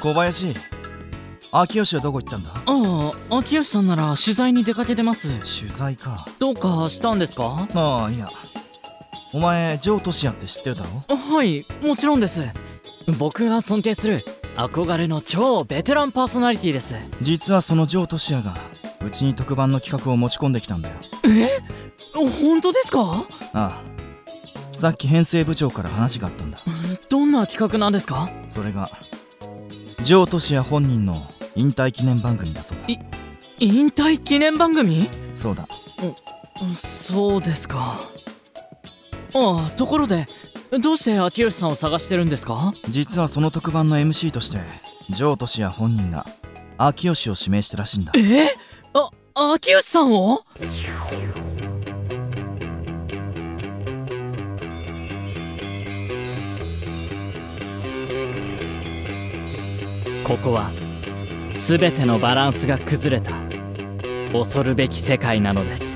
小林。秋吉はどこ行ったんだ？ああ秋吉さんなら取材に出かけてます。取材か。どうかしたんですか？ああいや。お前ジョー・トシヤって知ってるだろ？はいもちろんです。僕が尊敬する憧れの超ベテランパーソナリティです。実はそのジョー・トシヤがうちに特番の企画を持ち込んできたんだよ。え？本当ですか？ああ。さっき編成部長から話があったんだ。どんな企画なんですか？それがジョー・トシヤ本人の引退記念番組だそうだ。引退記念番組？そうだ。そうですか。ああところでどうして秋吉さんを探してるんですか？実はその特番の MC としてジョー・トシヤ本人が秋吉を指名したらしいんだ。え？あ秋吉さんを？ここは全てのバランスが崩れた。恐るべき世界なのです。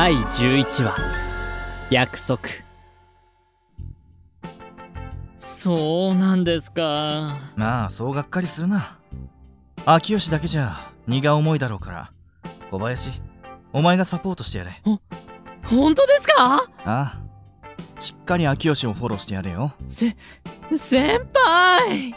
第11話。約束。そうなんですか。まあそうがっかりするな。秋吉だけじゃ荷が重いだろうから。小林お前がサポートしてやれ。本当ですか？ああ。しっかり秋吉をフォローしてやれよ。せ先輩。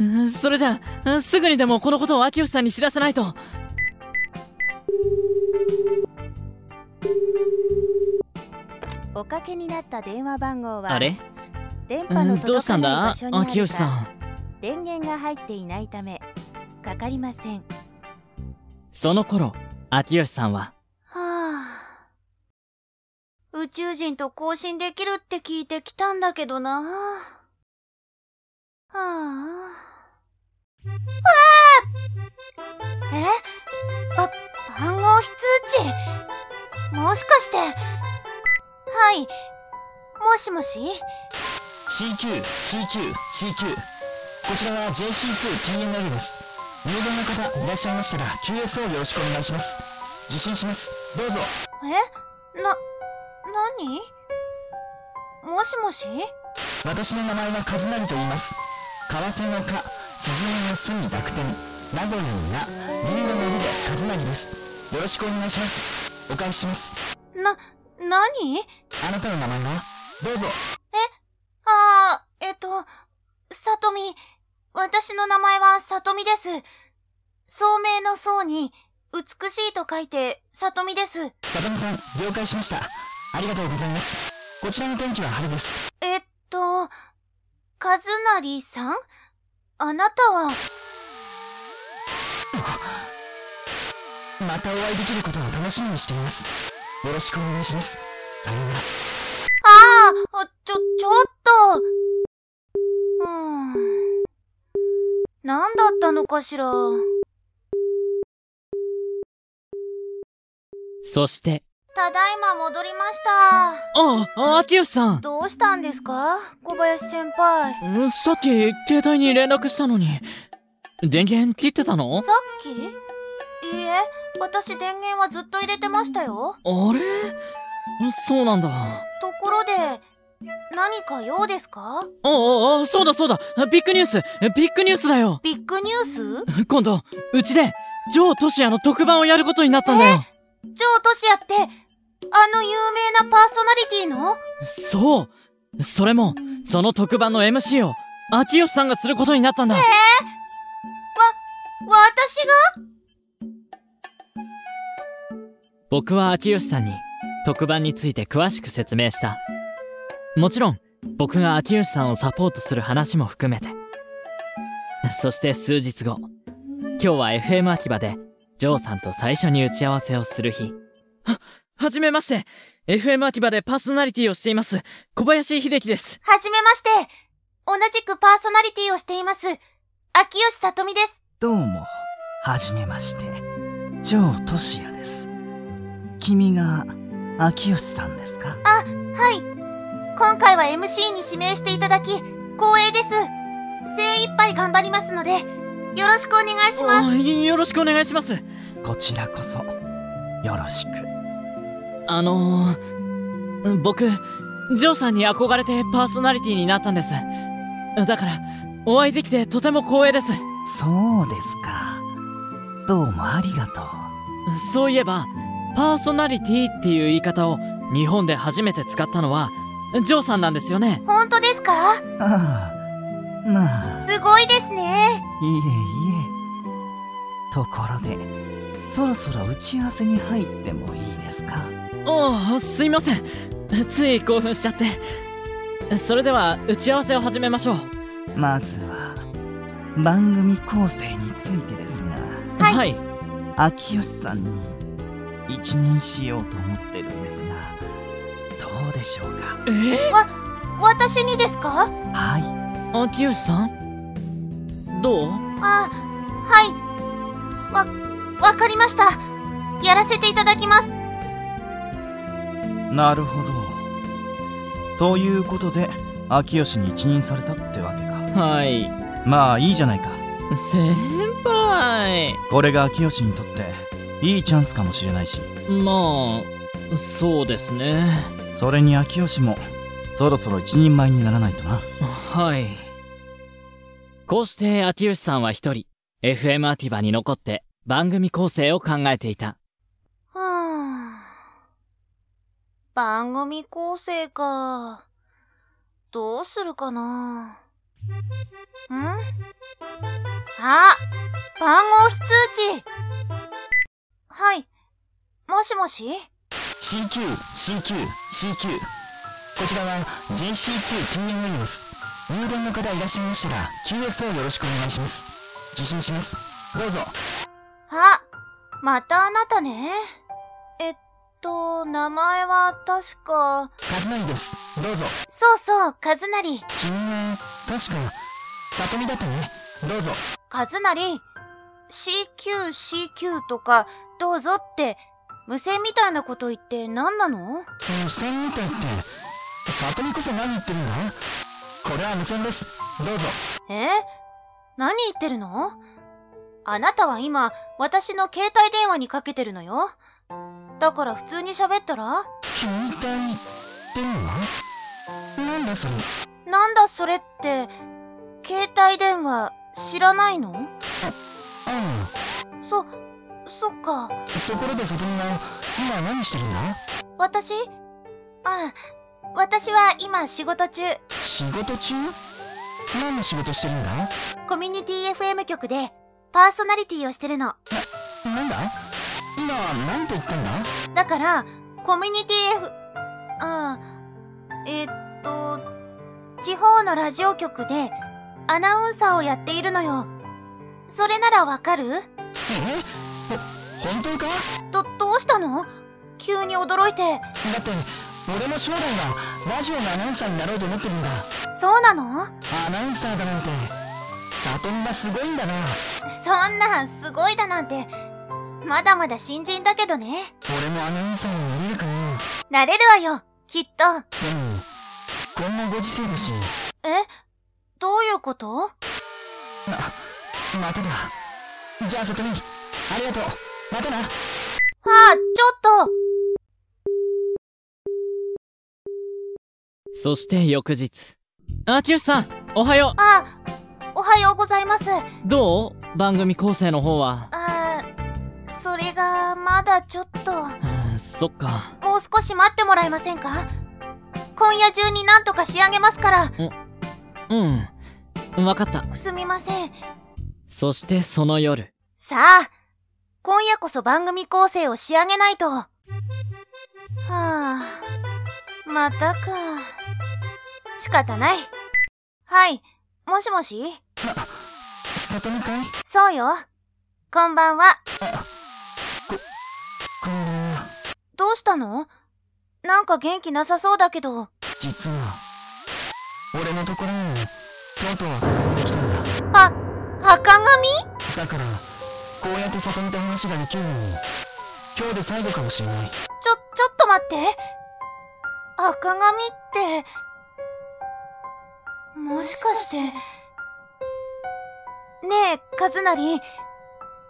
うんそれじゃあすぐにでもこのことを秋吉さんに知らせないとおかけになった電話番号はあれ？電波のうんどうしたんだ？届かない場所にあ秋るか吉さん。電源が入っていないためかかりません。その頃秋吉さんは？はあ。宇宙人と交信できるって聞いてきたんだけどな。はあわあ。え？ば番号非通知？もしかしてはいもしもし？CQ、CQ、CQ。こちらは JC2PNL です。入電の方いらっしゃいましたら QS をよろしくお願いします。受信します。どうぞ。え？な、なにもしもし？私の名前は和成と言います。為替のか、鈴の巣に濁点、名古屋のな、リンゴのりで和成です。よろしくお願いします。お返しします。な、なにあなたの名前は？どうぞ。あー、えっと、さとみ。私の名前はさとみです。聡明の層に、美しいと書いて、さとみです。さとみさん、了解しました。ありがとうございます。こちらの天気は晴れです。えっと、和成さん？あなたは、またお会いできることを楽しみにしています。よろしくお願いします。さようなら。あー、あちょ、ちょっと。うーん。何だったのかしら。そしてただいま戻りました。あ秋吉さんどうしたんですか？小林先輩。うんさっき携帯に連絡したのに電源切ってたの？さっき？いいえ、私電源はずっと入れてましたよ。あれ？そうなんだ。ところで、何か用ですか？おおそうだそうだ。ビッグニュース。ビッグニュースだよ。ビッグニュース？今度、うちで、ジョー・トシヤの特番をやることになったんだよ。ジョー・トシヤって、あの有名なパーソナリティの？そう。それも、その特番の MC を、秋吉さんがすることになったんだ。わ、私が？僕は秋吉さんに特番について詳しく説明した。もちろん、僕が秋吉さんをサポートする話も含めて。そして数日後、今日は FM 秋葉で、ジョーさんと最初に打ち合わせをする日。は、はじめまして !FM 秋葉でパーソナリティをしています、小林秀樹です。はじめまして。同じくパーソナリティをしています。秋吉さとみです。どうも、はじめまして。ジョー・トシヤです。君が、秋吉さんですか？はい。今回は MC に指名していただき、光栄です。精一杯頑張りますので、よろしくお願いします。あよろしくお願いします。こちらこそ、よろしく。あのー、僕、ジョーさんに憧れてパーソナリティになったんです。だから、お会いできてとても光栄です。そうですか。どうもありがとう。そういえば、パーソナリティっていう言い方を日本で初めて使ったのは、ジョーさんなんですよね。本当ですか？ああ、まあ、すごいですね。いえいえ。ところで、そろそろ打ち合わせに入ってもいいですか？ああ、すいません。つい興奮しちゃって。それでは、打ち合わせを始めましょう。まずは、番組構成についてですが、はいはい。秋吉さんに一任しようと思ってるんですが、どうでしょうか？え？私にですか？はい。秋吉さん？どう？あ、はい。わ、わかりました。やらせていただきます。なるほど。ということで、秋吉に一任されたってわけか。はい。まあいいじゃないか。先輩。これが秋吉にとって、いいチャンスかもしれないし。まあ、そうですね。それに秋吉も、そろそろ一人前にならないとな。はい。こうして秋吉さんは一人、FM アティバに残って番組構成を考えていた。はあ。番組構成か。どうするかな。ん？あ、番号非通知。はい。もしもし？CQ、CQ、CQ。こちらは JC2TME です。入電の方いらっしゃいましたら QS をよろしくお願いします。受信します。どうぞ。あ、またあなたね。えっと、名前は確か、和成です。どうぞ。そうそう、和成。君は、確か、里見だったね。どうぞ。和成、CQ、CQ とか、どうぞって、無線みたいなこと言って何なの？無線みたいって、里見こそ何言ってるんだこれは無線です。どうぞ。え？何言ってるの？あなたは今、私の携帯電話にかけてるのよ。だから普通に喋ったら？携帯電話なんだそれ？なんだそれって、携帯電話知らないの？あそ、そっか。あ、ところで里見は、今何してるんだ？私？あ、私は今仕事中、仕事中？何の仕事してるんだ？コミュニティ FM 局でパーソナリティをしてるの。なんだ？今、なんて言ったんだ？だから、コミュニティ F、あえーっと、地方のラジオ局でアナウンサーをやっているのよ。それならわかる？えほ、本当か？ど、どうしたの？急に驚いて。だって、俺も将来はラジオのアナウンサーになろうと思ってるんだ。そうなの？アナウンサーだなんて、里見はすごいんだな。そんなんすごいだなんて、まだまだ新人だけどね。俺もアナウンサーになれるかな。なれるわよ、きっと。でも、こんなご時世だし、え？どういうこと？ま、まただ。じゃあ里見、ありがとう。またな。あ、ちょっとそして翌日。あ、キュウさん、おはよあ、おはようございます。う。どう？番組構成の方は？あそれが、まだちょっと。うんそっか。もう少し待ってもらえませんか？今夜中になんとか仕上げますから。うん。わかった。すみません。そしてその夜。さあ、今夜こそ番組構成を仕上げないと。はあ、またか。仕方ない。はい、もしもし？さとみかい？そうよ。こんばんは。こんばんは。どうしたの？なんか元気なさそうだけど。実は、俺のところにも、とうとう来たんだ。あ、赤髪？だから、こうやってさとみと話ができるのも、今日で最後かもしれない。ちょ、ちょっと待って。赤髪って、もしかして。ねえ、カズナリ、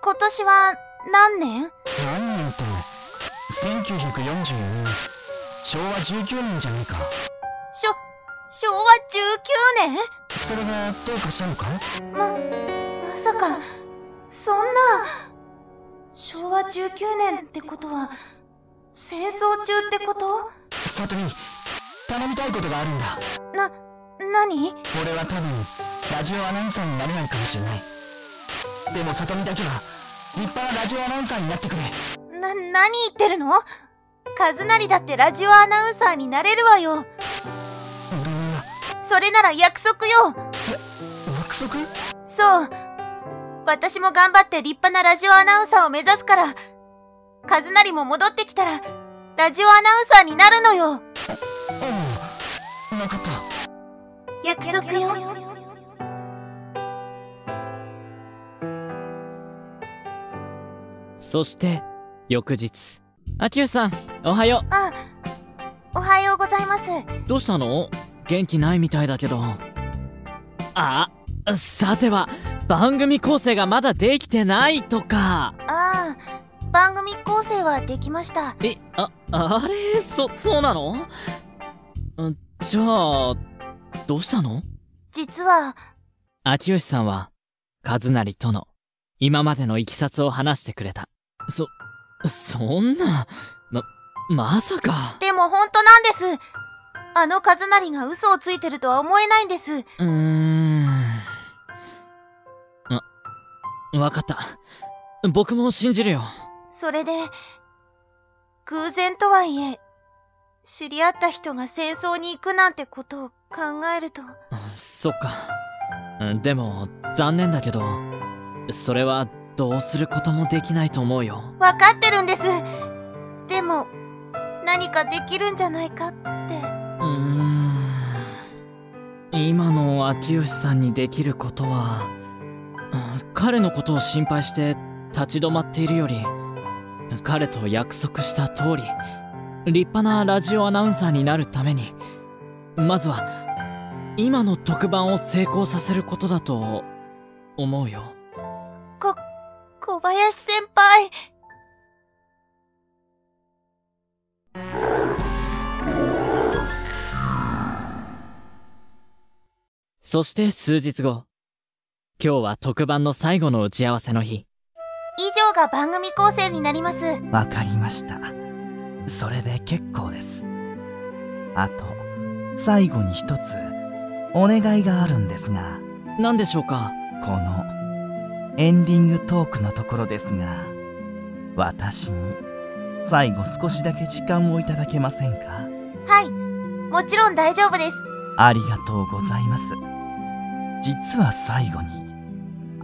今年は何年？何年って、1944年、昭和19年じゃねえか。しょ、昭和19それがどうかしたのか？年ま、まさか、そんな、昭和19年ってことは、戦争中ってこと？さとみ、頼みたいことがあるんだ。な、なに俺は多分、ラジオアナウンサーになれないかもしれない。でもさとみだけは、立派なラジオアナウンサーになってくれ。な、何言ってるの？カズナリだってラジオアナウンサーになれるわよ。それなら約束よ。約束？そう。私も頑張って立派なラジオアナウンサーを目指すから、カズナリも戻ってきたら、ラジオアナウンサーになるのよ。うん、わかった。約束よ。そして、翌日。あ、キュウさん、おはよあ、おはようございます。う。どうしたの？元気ないみたいだけど。あ、さては、番組構成がまだできてないとか。ああ、番組構成はできました。え、あ、あれ？そ、そうなの？んじゃあ、どうしたの？実は、秋吉さんは、和成との、今までのいきさつを話してくれた。そ、そんな、ま、まさか。でも本当なんです。あのカズナリが嘘をついてるとは思えないんです。うーん。わ、わかった。僕も信じるよ。それで、偶然とはいえ、知り合った人が戦争に行くなんてことを考えると、そっか。でも、残念だけど、それはどうすることもできないと思うよ。わかってるんです。でも、何かできるんじゃないかって。うーん。今の秋吉さんにできることは、うん彼のことを心配して立ち止まっているより、彼と約束した通り、立派なラジオアナウンサーになるために、まずは、今の特番を成功させることだと思うよ。こ、小林先輩。そして数日後、今日は特番の最後の打ち合わせの日。以上が番組構成になります。わかりました。それで結構です。あと、最後に一つ、お願いがあるんですが、何でしょうか？この、エンディングトークのところですが、私に、最後少しだけ時間をいただけませんか？はい。もちろん大丈夫です。ありがとうございます。実は最後に、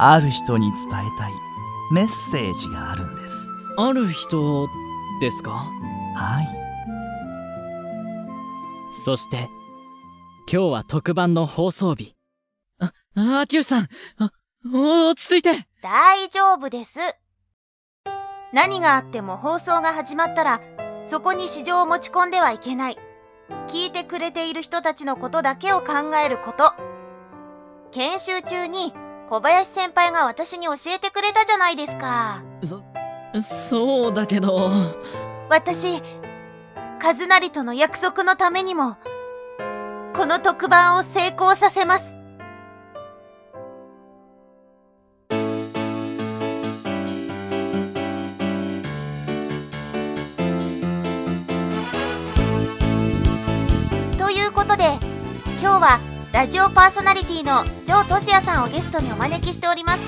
ある人に伝えたいメッセージがあるんです。ある人ですか？はい。そして、今日は特番の放送日。あ、あ、秋吉さん落ち着いて大丈夫です。何があっても放送が始まったら、そこに市場を持ち込んではいけない。聞いてくれている人たちのことだけを考えること。研修中に小林先輩が私に教えてくれたじゃないですか。そ、そうだけど、私、和成との約束のためにも、この特番を成功させます。ということで、今日はラジオパーソナリティのジョー・トシヤさんをゲストにお招きしております。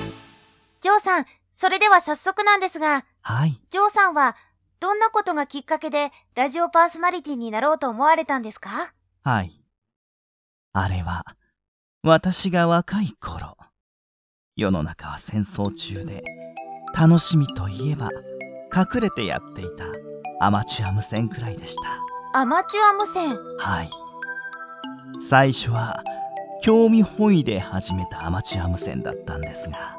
ジョーさん、それでは早速なんですが、はい。ジョーさんはどんなことがきっかけでラジオパーソナリティになろうと思われたんですか？はい。あれは、私が若い頃。世の中は戦争中で、楽しみといえば、隠れてやっていたアマチュア無線くらいでした。アマチュア無線？はい。最初は、興味本位で始めたアマチュア無線だったんですが、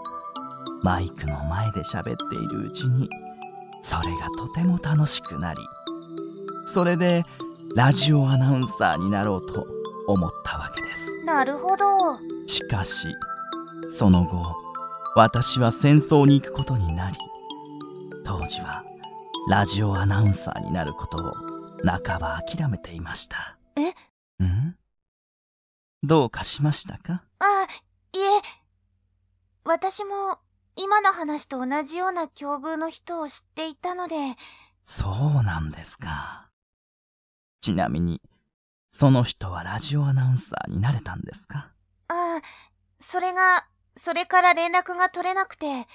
マイクの前で喋っているうちに、それがとても楽しくなり、それで、ラジオアナウンサーになろうと思ったわけです。なるほど。しかし、その後、私は戦争に行くことになり、当時はラジオアナウンサーになることを半ば諦めていました。え？ん？どうかしましたか？あ、いえ、私も今の話と同じような境遇の人を知っていたので、そうなんですか。ちなみに、その人はラジオアナウンサーになれたんですか？あ、それが、それから連絡が取れなくて、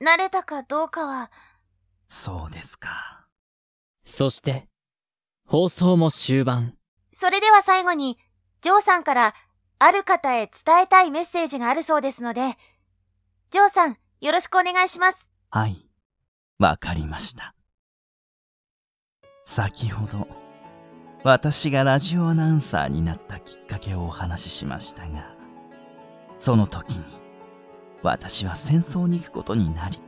慣れたかどうかは、そうですか。そして、放送も終盤。それでは最後に、ジョーさんから、ある方へ伝えたいメッセージがあるそうですので、ジョーさん、よろしくお願いします。はい、わかりました。先ほど、私がラジオアナウンサーになったきっかけをお話ししましたが、その時に、私は戦争に行くことになり、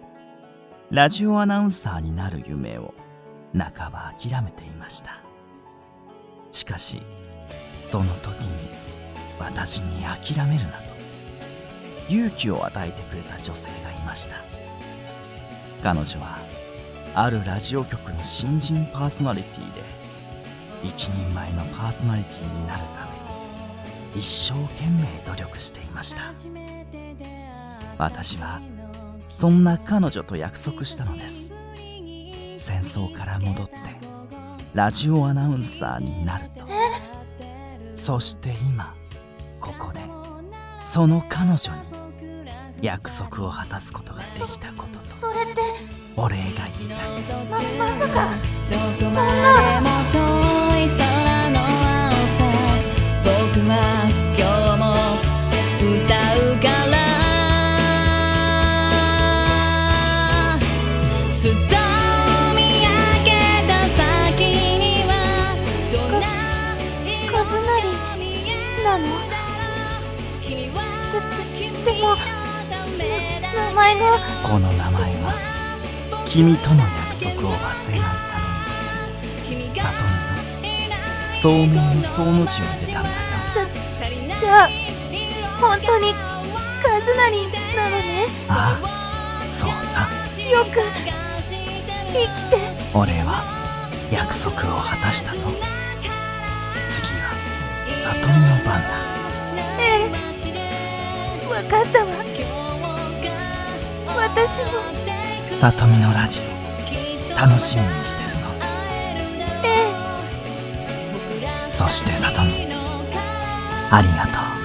ラジオアナウンサーになる夢を半ば諦めていました。しかし、その時に私に諦めるなと、勇気を与えてくれた女性がいました。彼女はあるラジオ局の新人パーソナリティで一人前のパーソナリティになるため一生懸命努力していました。私はそんな彼女と約束したのです。戦争から戻ってラジオアナウンサーになると。そして今ここでその彼女に約束を果たすことができたこととそれって、お礼が言いたい。ま、まさか、どこま君との約束を忘れないために里見の聡明の聡の字を入れたんだよじゃ、じゃあ、本当に、カズナリなのね。ああそうさよく、生きて。俺は約束を果たしたぞ次は里見の番だええ。わかったわ。私も、里見のラジオ。楽しみにしてるぞ。ええ。そして里見ありがとう